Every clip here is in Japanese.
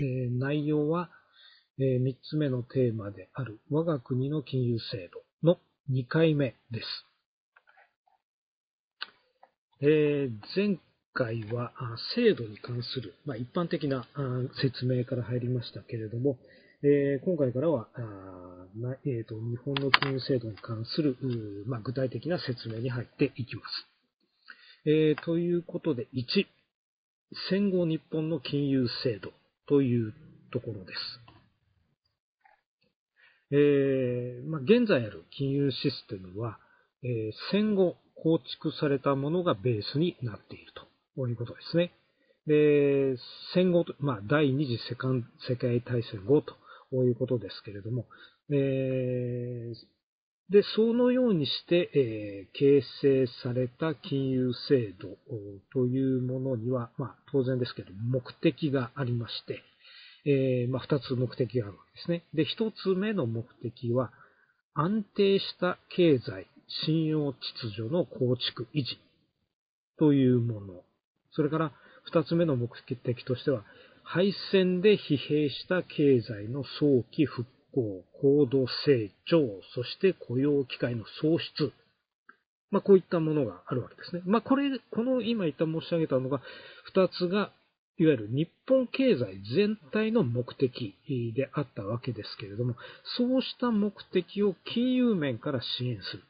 えー、内容は、えー、3つ目のテーマである我が国の金融制度の2回目です。えー、前回は制度に関する、まあ、一般的な説明から入りましたけれども、えー、今回からは、えーと、日本の金融制度に関する、まあ、具体的な説明に入っていきます。えー、ということで、1、戦後日本の金融制度というところです。えーまあ、現在ある金融システムは、えー、戦後構築されたものがベースになっているということですね。で、戦後、まあ、第二次世界大戦後ということですけれども、えー、で、そのようにして、えー、形成された金融制度というものには、まあ、当然ですけど、目的がありまして、えー、まあ、二つ目的があるわけですね。で、一つ目の目的は、安定した経済、信用秩序の構築維持というもの。それから、二つ目の目的としては、敗戦で疲弊した経済の早期復興、高度成長、そして雇用機会の創出。まあ、こういったものがあるわけですね。まあ、これ、この今言った申し上げたのが、二つが、いわゆる日本経済全体の目的であったわけですけれども、そうした目的を金融面から支援する。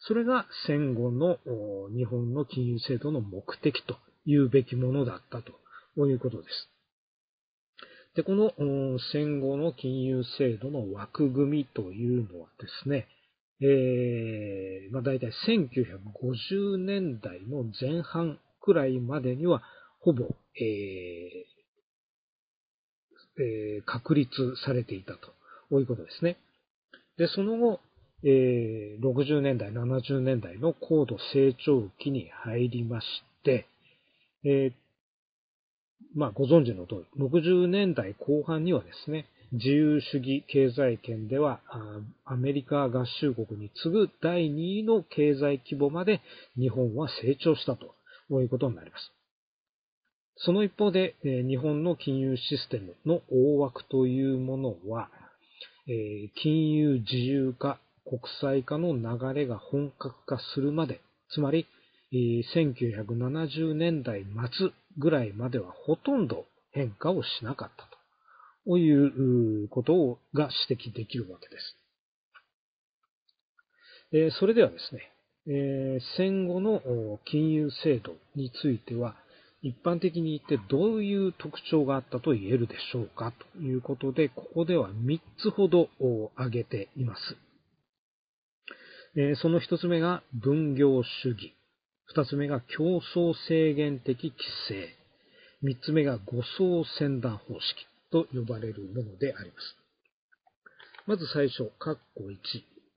それが戦後の日本の金融制度の目的というべきものだったということです。で、この戦後の金融制度の枠組みというのはですね、えー、まあ大体1950年代の前半くらいまでには、ほぼ、えーえー、確立されていたということですね。で、その後、えー、60年代、70年代の高度成長期に入りまして、えー、まあ、ご存知の通り、60年代後半にはですね、自由主義経済圏では、アメリカ合衆国に次ぐ第2位の経済規模まで日本は成長したということになります。その一方で、日本の金融システムの大枠というものは、金融自由化、国際化の流れが本格化するまで、つまり1970年代末ぐらいまではほとんど変化をしなかったということが指摘できるわけです。それではですね、戦後の金融制度については、一般的に言ってどういう特徴があったと言えるでしょうかということで、ここでは3つほど挙げています。その1つ目が分業主義。二つ目が競争制限的規制。三つ目が誤送船団方式と呼ばれるものであります。まず最初、括弧1、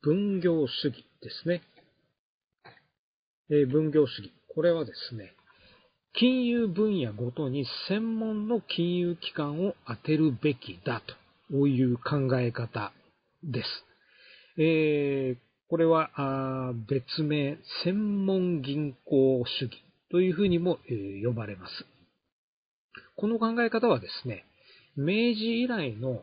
分業主義ですね。え、分業主義。これはですね、金融分野ごとに専門の金融機関を当てるべきだという考え方です。えー、これは別名、専門銀行主義というふうにも呼ばれます。この考え方はですね、明治以来の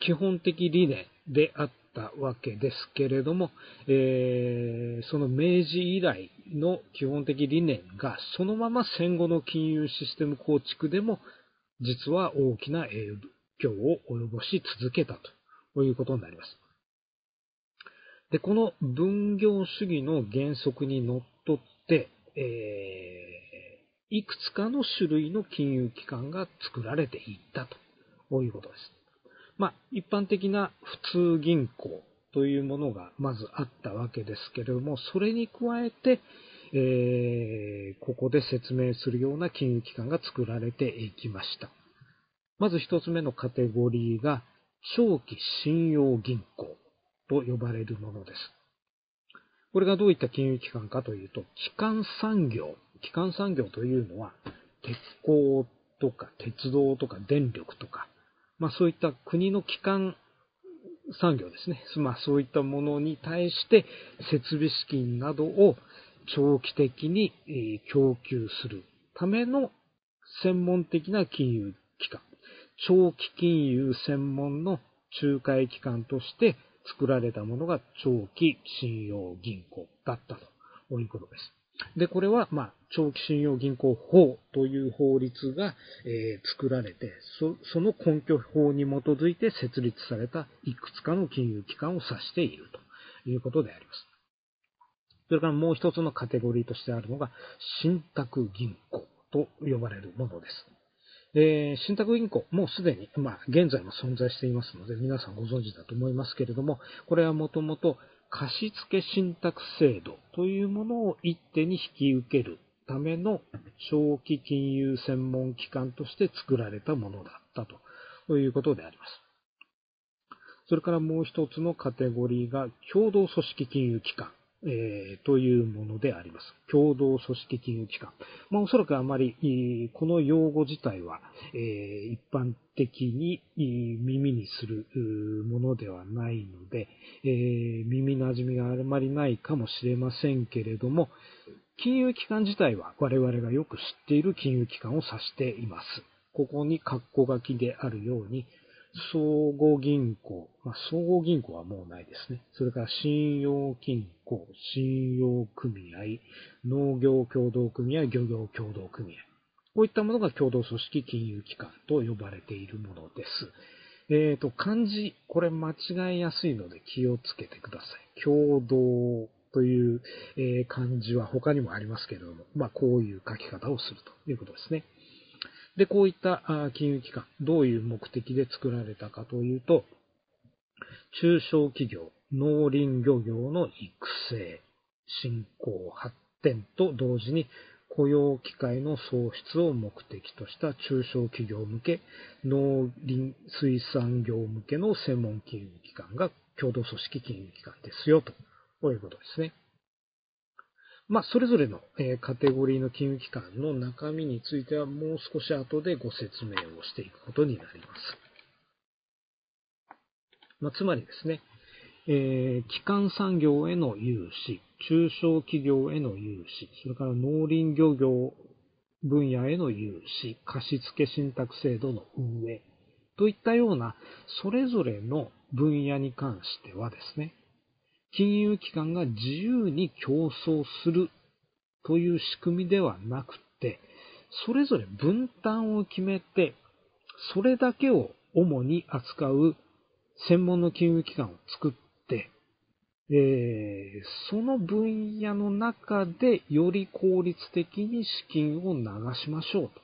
基本的理念であったわけですけれども、えー、その明治以来の基本的理念がそのまま戦後の金融システム構築でも実は大きな影響を及ぼし続けたということになります。で、この分業主義の原則にのっとって、えー、いくつかの種類の金融機関が作られていったということです。まあ、一般的な普通銀行というものがまずあったわけですけれども、それに加えて、えー、ここで説明するような金融機関が作られていきました。まず一つ目のカテゴリーが、長期信用銀行。と呼ばれるものです。これがどういった金融機関かというと、基幹産業。基幹産業というのは、鉄鋼とか鉄道とか電力とか、まあそういった国の基幹産業ですね。まあそういったものに対して設備資金などを長期的に供給するための専門的な金融機関。長期金融専門の仲介機関として作られたものが長期信用銀行だったということです。で、これは、まあ、長期信用銀行法という法律が、えー、作られてそ、その根拠法に基づいて設立されたいくつかの金融機関を指しているということであります。それからもう一つのカテゴリーとしてあるのが、信託銀行と呼ばれるものです。えー、信託銀行、もうすでに、まあ、現在も存在していますので、皆さんご存知だと思いますけれども、これはもともと貸付信託制度というものを一手に引き受けるための長期金融専門機関として作られたものだったということであります。それからもう一つのカテゴリーが共同組織金融機関。えー、というものであります。共同組織金融機関。まあ、おそらくあまり、この用語自体は、えー、一般的に耳にするものではないので、えー、耳馴染みがあまりないかもしれませんけれども、金融機関自体は我々がよく知っている金融機関を指しています。ここに括弧書きであるように、総合銀行、まあ、総合銀行はもうないですね。それから信用金庫、信用組合、農業協同組合、漁業協同組合。こういったものが共同組織金融機関と呼ばれているものです。えっ、ー、と、漢字、これ間違いやすいので気をつけてください。共同という、え、漢字は他にもありますけれども、まあ、こういう書き方をするということですね。で、こういった金融機関、どういう目的で作られたかというと、中小企業、農林漁業の育成、振興、発展と同時に雇用機会の創出を目的とした中小企業向け、農林水産業向けの専門金融機関が共同組織金融機関ですよ、ということですね。まあ、それぞれの、えカテゴリーの金融機関の中身についてはもう少し後でご説明をしていくことになります。まあ、つまりですね、えー、基幹産業への融資、中小企業への融資、それから農林漁業分野への融資、貸付信託制度の運営といったような、それぞれの分野に関してはですね、金融機関が自由に競争するという仕組みではなくて、それぞれ分担を決めて、それだけを主に扱う専門の金融機関を作って、えー、その分野の中でより効率的に資金を流しましょうと。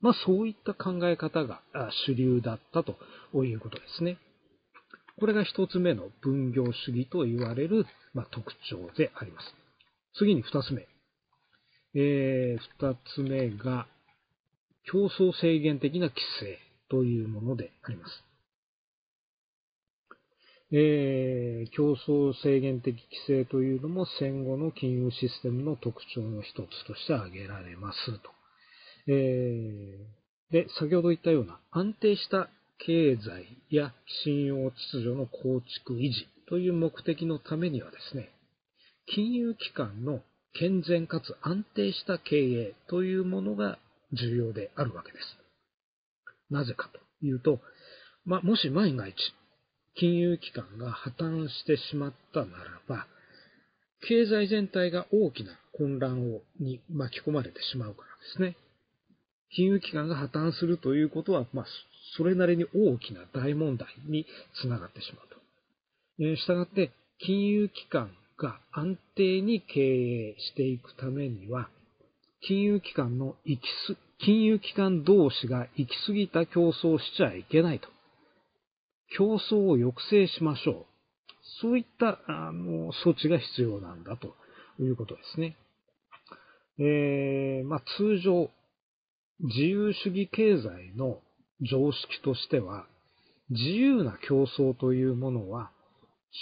まあそういった考え方が主流だったということですね。これが一つ目の分業主義と言われる、まあ、特徴であります。次に二つ目。えー、二つ目が、競争制限的な規制というものであります。えー、競争制限的規制というのも戦後の金融システムの特徴の一つとして挙げられますと。えー、で、先ほど言ったような安定した経済や信用秩序の構築維持という目的のためにはですね、金融機関の健全かつ安定した経営というものが重要であるわけです。なぜかというと、ま、もし万が一、金融機関が破綻してしまったならば、経済全体が大きな混乱をに巻き込まれてしまうからですね。金融機関が破綻するということは、まあ、それなりに大きな大問題につながってしまうと。え、したがって、金融機関が安定に経営していくためには、金融機関の行きす、金融機関同士が行き過ぎた競争をしちゃいけないと。競争を抑制しましょう。そういったあの措置が必要なんだということですね。えー、まあ、通常、自由主義経済の常識としては、自由な競争というものは、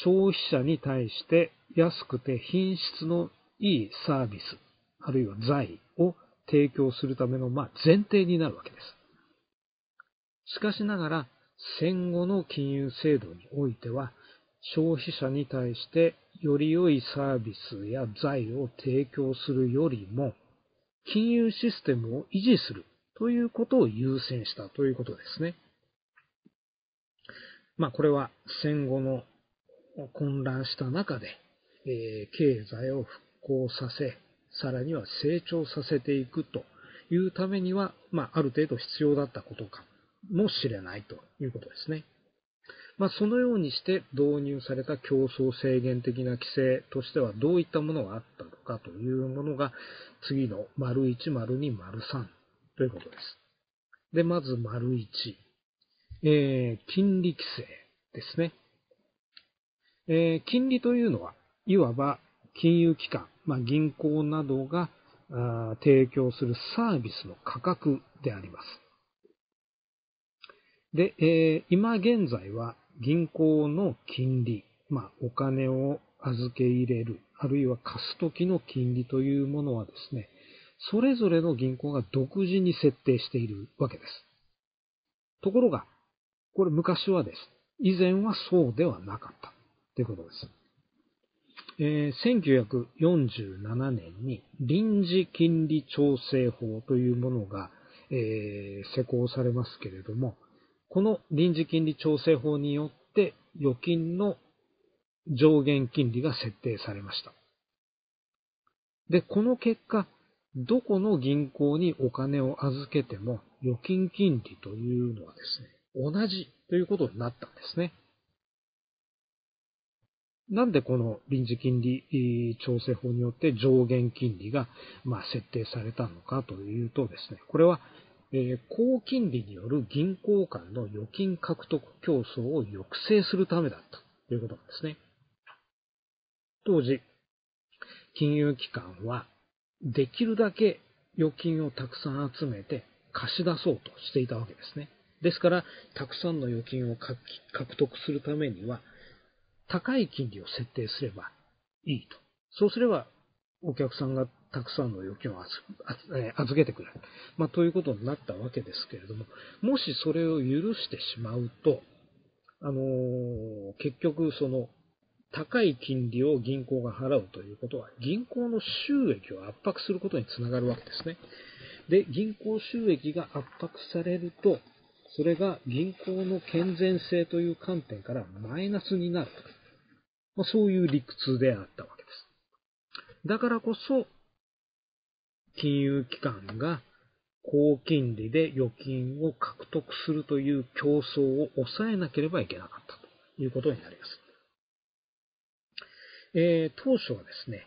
消費者に対して安くて品質のいいサービス、あるいは財を提供するための、まあ、前提になるわけです。しかしながら、戦後の金融制度においては、消費者に対してより良いサービスや財を提供するよりも、金融システムを維持するということを優先したということですね。まあこれは戦後の混乱した中で、えー、経済を復興させ、さらには成長させていくというためには、まあある程度必要だったことかもしれないということですね。まあ、そのようにして導入された競争制限的な規制としてはどういったものがあったのかというものが次の丸1、丸2、丸3ということです。で、まず丸1、えー、金利規制ですね。えー、金利というのは、いわば金融機関、まあ、銀行などが提供するサービスの価格であります。で、えー、今現在は銀行の金利、まあ、お金を預け入れる、あるいは貸す時の金利というものはですね、それぞれの銀行が独自に設定しているわけです。ところが、これ昔はです。以前はそうではなかったということです。えー、1947年に臨時金利調整法というものが、えー、施行されますけれども、この臨時金利調整法によって預金の上限金利が設定されました。で、この結果、どこの銀行にお金を預けても預金金利というのはですね、同じということになったんですね。なんでこの臨時金利調整法によって上限金利が、ま、設定されたのかというとですね、これは、高金利による銀行間の預金獲得競争を抑制するためだったということなんですね。当時、金融機関はできるだけ預金をたくさん集めて貸し出そうとしていたわけですね。ですから、たくさんの預金を獲得するためには、高い金利を設定すればいいと。そうすれば、お客さんがたくさんの預金を預けてくれる。まあ、ということになったわけですけれども、もしそれを許してしまうと、あのー、結局その、高い金利を銀行が払うということは、銀行の収益を圧迫することにつながるわけですね。で、銀行収益が圧迫されると、それが銀行の健全性という観点からマイナスになると。まあ、そういう理屈であったわけです。だからこそ、金融機関が高金利で預金を獲得するという競争を抑えなければいけなかったということになります。えー、当初はですね、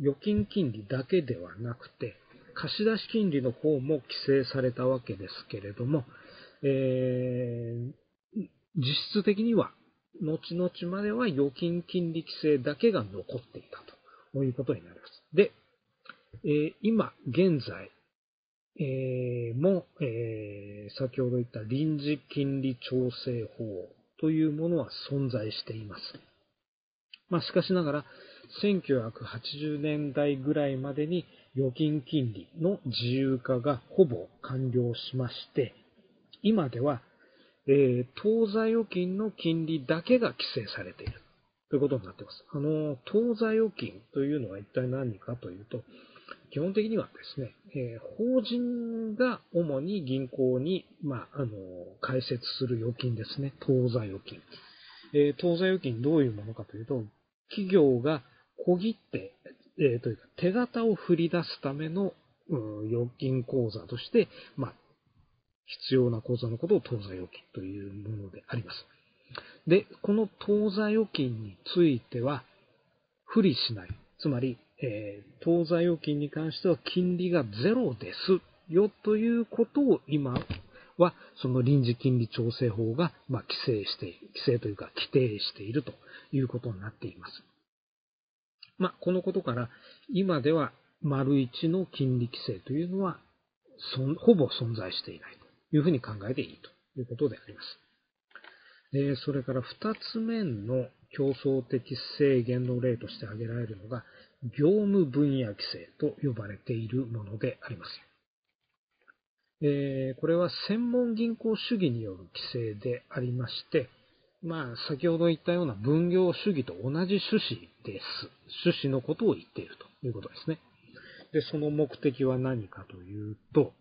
預金金利だけではなくて、貸出金利の方も規制されたわけですけれども、えー、実質的には、後々までは預金金利規制だけが残っていたということになります。で、え今、現在、えも、え先ほど言った臨時金利調整法というものは存在しています。まあ、しかしながら、1980年代ぐらいまでに預金金利の自由化がほぼ完了しまして、今では、えー、当座預金の金利だけが規制されているということになっています。あの、当座預金というのは一体何かというと、基本的にはですね、えー、法人が主に銀行に、まあ、あの、開設する預金ですね。当座預金。えー、当座預金どういうものかというと、企業が小切って、えー、というか手形を振り出すための、うん、預金口座として、まあ、必要な口座のことを当座預金というものであります。で、この当座預金については、不利しない。つまり、えー、当座預金に関しては金利がゼロですよということを今はその臨時金利調整法が、まあ、規制して、規制というか規定しているということになっています。まあ、このことから今では丸一の金利規制というのはほぼ存在していないというふうに考えていいということであります。えそれから二つ目の競争的制限の例として挙げられるのが、業務分野規制と呼ばれているものであります。えー、これは専門銀行主義による規制でありまして、まあ、先ほど言ったような分業主義と同じ趣旨です。趣旨のことを言っているということですね。で、その目的は何かというと、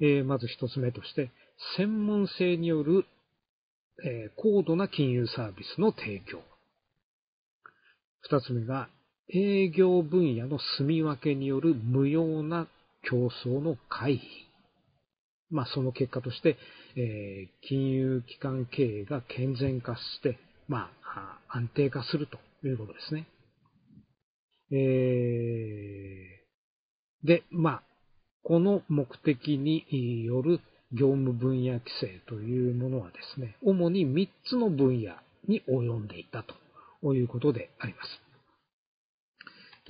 えー、まず一つ目として、専門性によるえ高度な金融サービスの提供。二つ目が、営業分野の住み分けによる無用な競争の回避。まあ、その結果として、えー、金融機関経営が健全化して、まあ、安定化するということですね。えー、で、まあ、この目的による業務分野規制というものはですね、主に3つの分野に及んでいたということであります。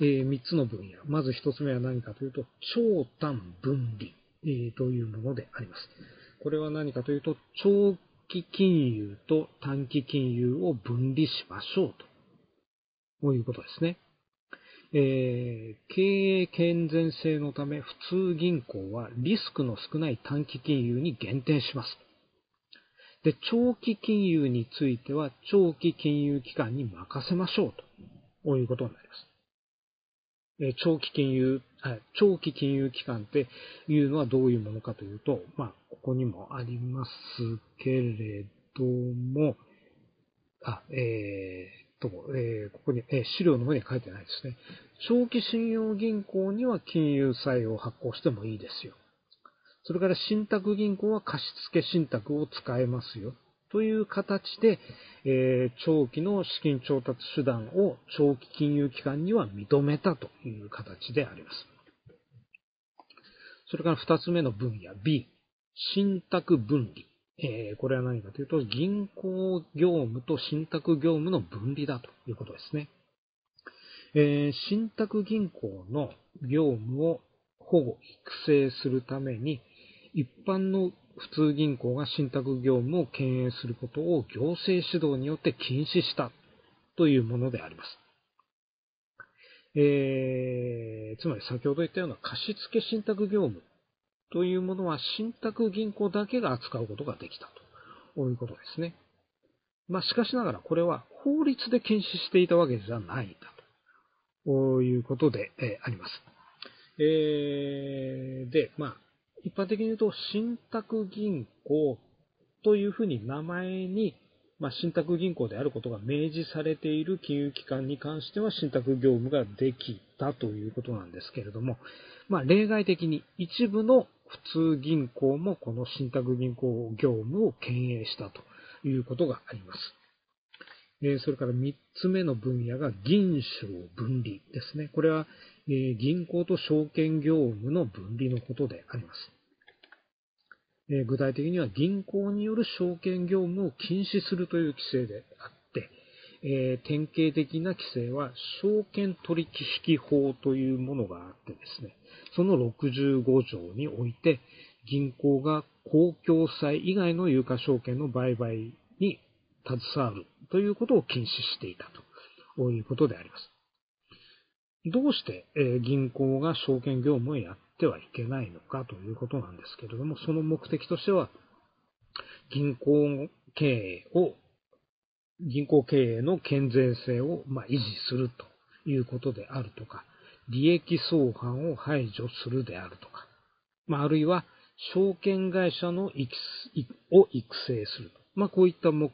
えー、3つの分野。まず1つ目は何かというと、長短分離、えー、というものであります。これは何かというと、長期金融と短期金融を分離しましょうと。こういうことですね。えー、経営健全性のため、普通銀行はリスクの少ない短期金融に限定します。で、長期金融については、長期金融機関に任せましょうと。いうことになります。長期金融、長期金融機関っていうのはどういうものかというと、まあ、ここにもありますけれども、あ、えー、と、えー、ここに、えー、資料の方に書いてないですね。長期信用銀行には金融債を発行してもいいですよ。それから信託銀行は貸付信託を使えますよ。という形で、えー、長期の資金調達手段を長期金融機関には認めたという形であります。それから二つ目の分野 B、信託分離。えー、これは何かというと、銀行業務と信託業務の分離だということですね。えー、信託銀行の業務を保護、育成するために、一般の普通銀行が信託業務を経営することを行政指導によって禁止したというものであります。えー、つまり先ほど言ったような貸付信託業務というものは信託銀行だけが扱うことができたということですね。まあ、しかしながらこれは法律で禁止していたわけじゃないんだということで、え、あります。えー、で、まあ、一般的に言うと、信託銀行というふうに名前に、まあ、信託銀行であることが明示されている金融機関に関しては信託業務ができたということなんですけれども、まあ、例外的に一部の普通銀行もこの信託銀行業務を経営したということがあります。えそれから3つ目の分野が銀賞分離ですね。これは、え銀行と証券業務の分離のことであります。え具体的には銀行による証券業務を禁止するという規制であって、えー、典型的な規制は証券取引法というものがあってですね、その65条において銀行が公共債以外の有価証券の売買に携わるということを禁止していたということであります。どうして、銀行が証券業務をやってはいけないのかということなんですけれども、その目的としては、銀行経営を、銀行経営の健全性を、ま維持するということであるとか、利益相反を排除するであるとか、まあ、あるいは、証券会社のを育成すると。まあ、こういった目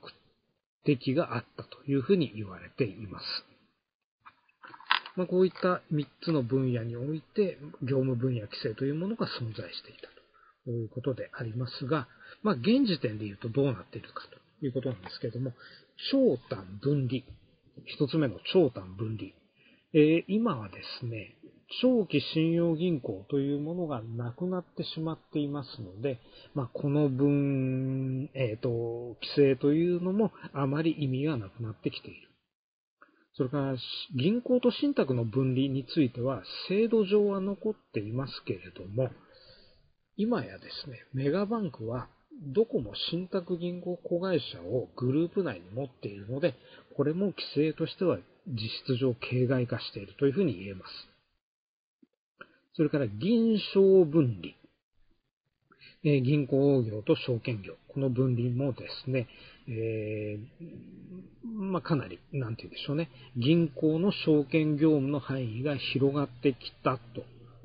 的があったというふうに言われています。まあ、こういった3つの分野において、業務分野規制というものが存在していたということでありますが、まあ、現時点で言うとどうなっているかということなんですけれども、長短分離。一つ目の長短分離。えー、今はですね、長期信用銀行というものがなくなってしまっていますので、まあ、この分、えっ、ー、と、規制というのもあまり意味がなくなってきている。それから銀行と信託の分離については制度上は残っていますけれども、今やですね、メガバンクはどこも信託銀行子会社をグループ内に持っているので、これも規制としては実質上形骸化しているというふうに言えます。それから銀賞分離。え銀行業と証券業。この分離もですね、えー、まあ、かなり、なんて言うんでしょうね。銀行の証券業務の範囲が広がってきた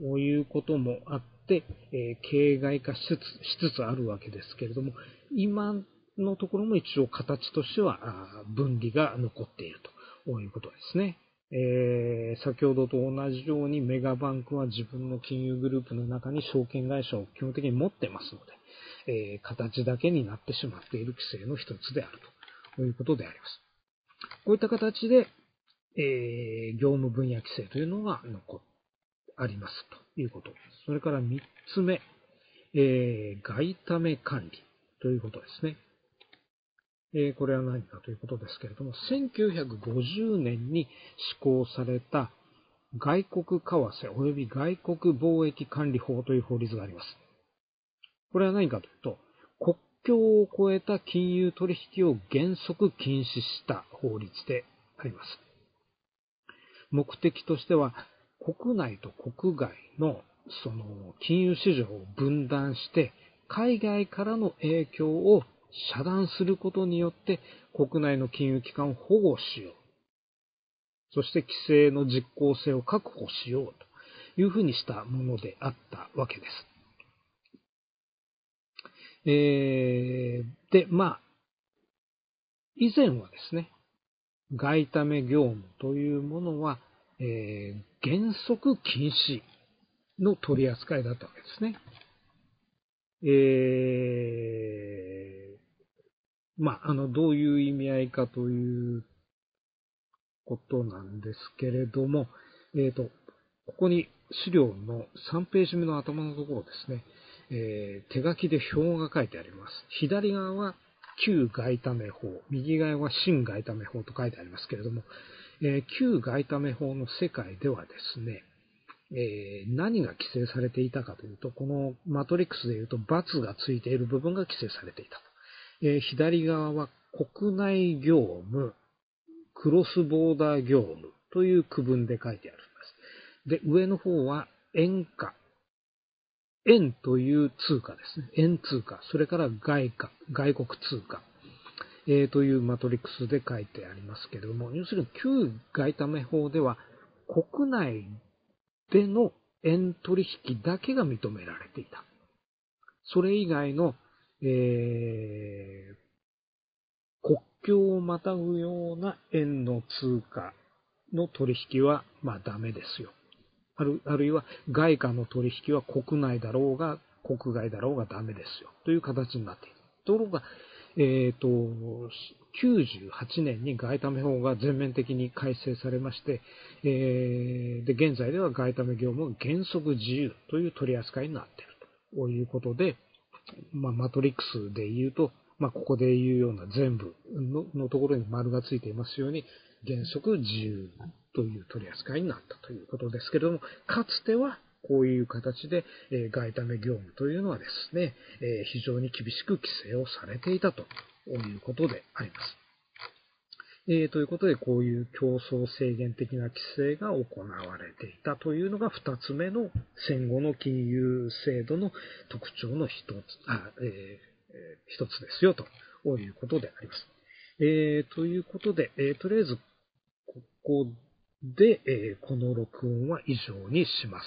ということもあって、えー、形骸化しつつしつつあるわけですけれども、今のところも一応形としては分離が残っているということですね。えー、先ほどと同じようにメガバンクは自分の金融グループの中に証券会社を基本的に持ってますので、えー、形だけになってしまっている規制の一つであるということであります。こういった形で、えー、業務分野規制というのが残ありますということ。それから三つ目、えー、外為管理ということですね。えー、これは何かということですけれども、1950年に施行された外国為替及び外国貿易管理法という法律があります。これは何かというと、国境を越えた金融取引を原則禁止した法律であります。目的としては、国内と国外のその金融市場を分断して、海外からの影響を遮断することによって国内の金融機関を保護しよう。そして規制の実効性を確保しようというふうにしたものであったわけです。えー、で、まあ、以前はですね、外為業務というものは、えー、原則禁止の取り扱いだったわけですね。えー、まあ、あの、どういう意味合いかということなんですけれども、えっ、ー、と、ここに資料の3ページ目の頭のところですね、えー、手書きで表が書いてあります。左側は旧外為法、右側は新外為法と書いてありますけれども、えー、旧外為法の世界ではですね、えー、何が規制されていたかというと、このマトリックスでいうと、×がついている部分が規制されていたと。えー、左側は国内業務、クロスボーダー業務という区分で書いてあります。で、上の方は円価。円という通貨ですね。円通貨。それから外貨、外国通貨。えー、というマトリックスで書いてありますけれども、要するに旧外為法では国内での円取引だけが認められていた。それ以外の、えー、国境をまたぐような円の通貨の取引は、まあダメですよ。ある、あるいは外貨の取引は国内だろうが、国外だろうがダメですよ。という形になっている。ところが、えっ、ー、と、98年に外為法が全面的に改正されまして、えー、で、現在では外為業務が原則自由という取り扱いになっているということで、まあ、マトリックスで言うと、まあ、ここで言うような全部のところに丸がついていますように、原則自由という取り扱いになったということですけれども、かつてはこういう形で、え外為業務というのはですね、え非常に厳しく規制をされていたということであります。えー、ということで、こういう競争制限的な規制が行われていたというのが二つ目の戦後の金融制度の特徴の一つ、あえー、一つですよということであります。えー、ということで、えー、とりあえず、ここで、えー、この録音は以上にします。